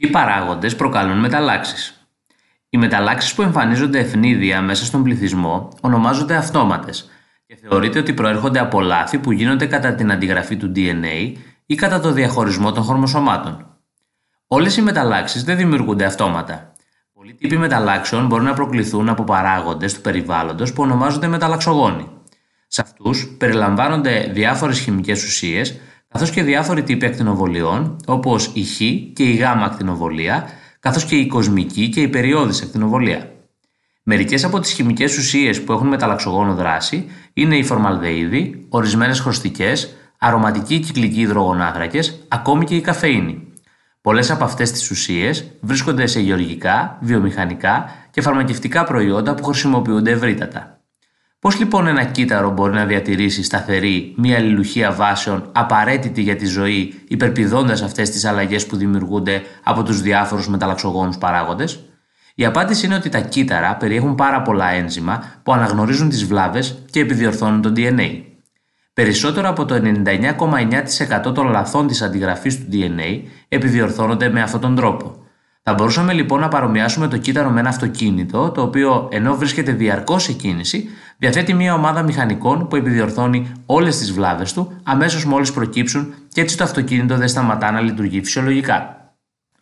Οι παράγοντες προκαλούν μεταλλάξεις. Οι μεταλλάξεις που εμφανίζονται ευνίδια μέσα στον πληθυσμό ονομάζονται αυτόματες και θεωρείται ότι προέρχονται από λάθη που γίνονται κατά την αντιγραφή του DNA ή κατά το διαχωρισμό των χρωμοσωμάτων. Όλες οι μεταλλάξεις δεν δημιουργούνται αυτόματα. Πολλοί τύποι μεταλλάξεων μπορούν να προκληθούν από παράγοντες του περιβάλλοντος που ονομάζονται μεταλλαξογόνοι. Σε αυτούς περιλαμβάνονται διάφορες χημικές ουσίες, καθώς και διάφοροι τύποι ακτινοβολιών, όπως η Χ και η Γ ακτινοβολία, καθώς και η κοσμική και η περιόδης ακτινοβολία. Μερικές από τις χημικές ουσίες που έχουν μεταλλαξογόνο δράση είναι η φορμαλδεΐδη, ορισμένες χρωστικές, αρωματικοί κυκλικοί υδρογονάθρακε, ακόμη και η καφεΐνη. Πολλές από αυτές τις ουσίες βρίσκονται σε γεωργικά, βιομηχανικά και φαρμακευτικά προϊόντα που χρησιμοποιούνται ευρύτατα. Πώς λοιπόν ένα κύτταρο μπορεί να διατηρήσει σταθερή μία αλληλουχία βάσεων απαραίτητη για τη ζωή, υπερπηδώντας αυτές τις αλλαγές που δημιουργούνται από τους διάφορους μεταλλαξογόνους παράγοντες; Η απάντηση είναι ότι τα κύτταρα περιέχουν πάρα πολλά ένζημα που αναγνωρίζουν τις βλάβες και επιδιορθώνουν το DNA. Περισσότερο από το 99,9% των λαθών της αντιγραφής του DNA επιδιορθώνονται με αυτόν τον τρόπο. Θα μπορούσαμε λοιπόν να παρομοιάσουμε το κύτταρο με ένα αυτοκίνητο, το οποίο ενώ βρίσκεται διαρκώς σε κίνηση, διαθέτει μια ομάδα μηχανικών που επιδιορθώνει όλες τις βλάβες του αμέσως μόλις προκύψουν και έτσι το αυτοκίνητο δεν σταματά να λειτουργεί φυσιολογικά.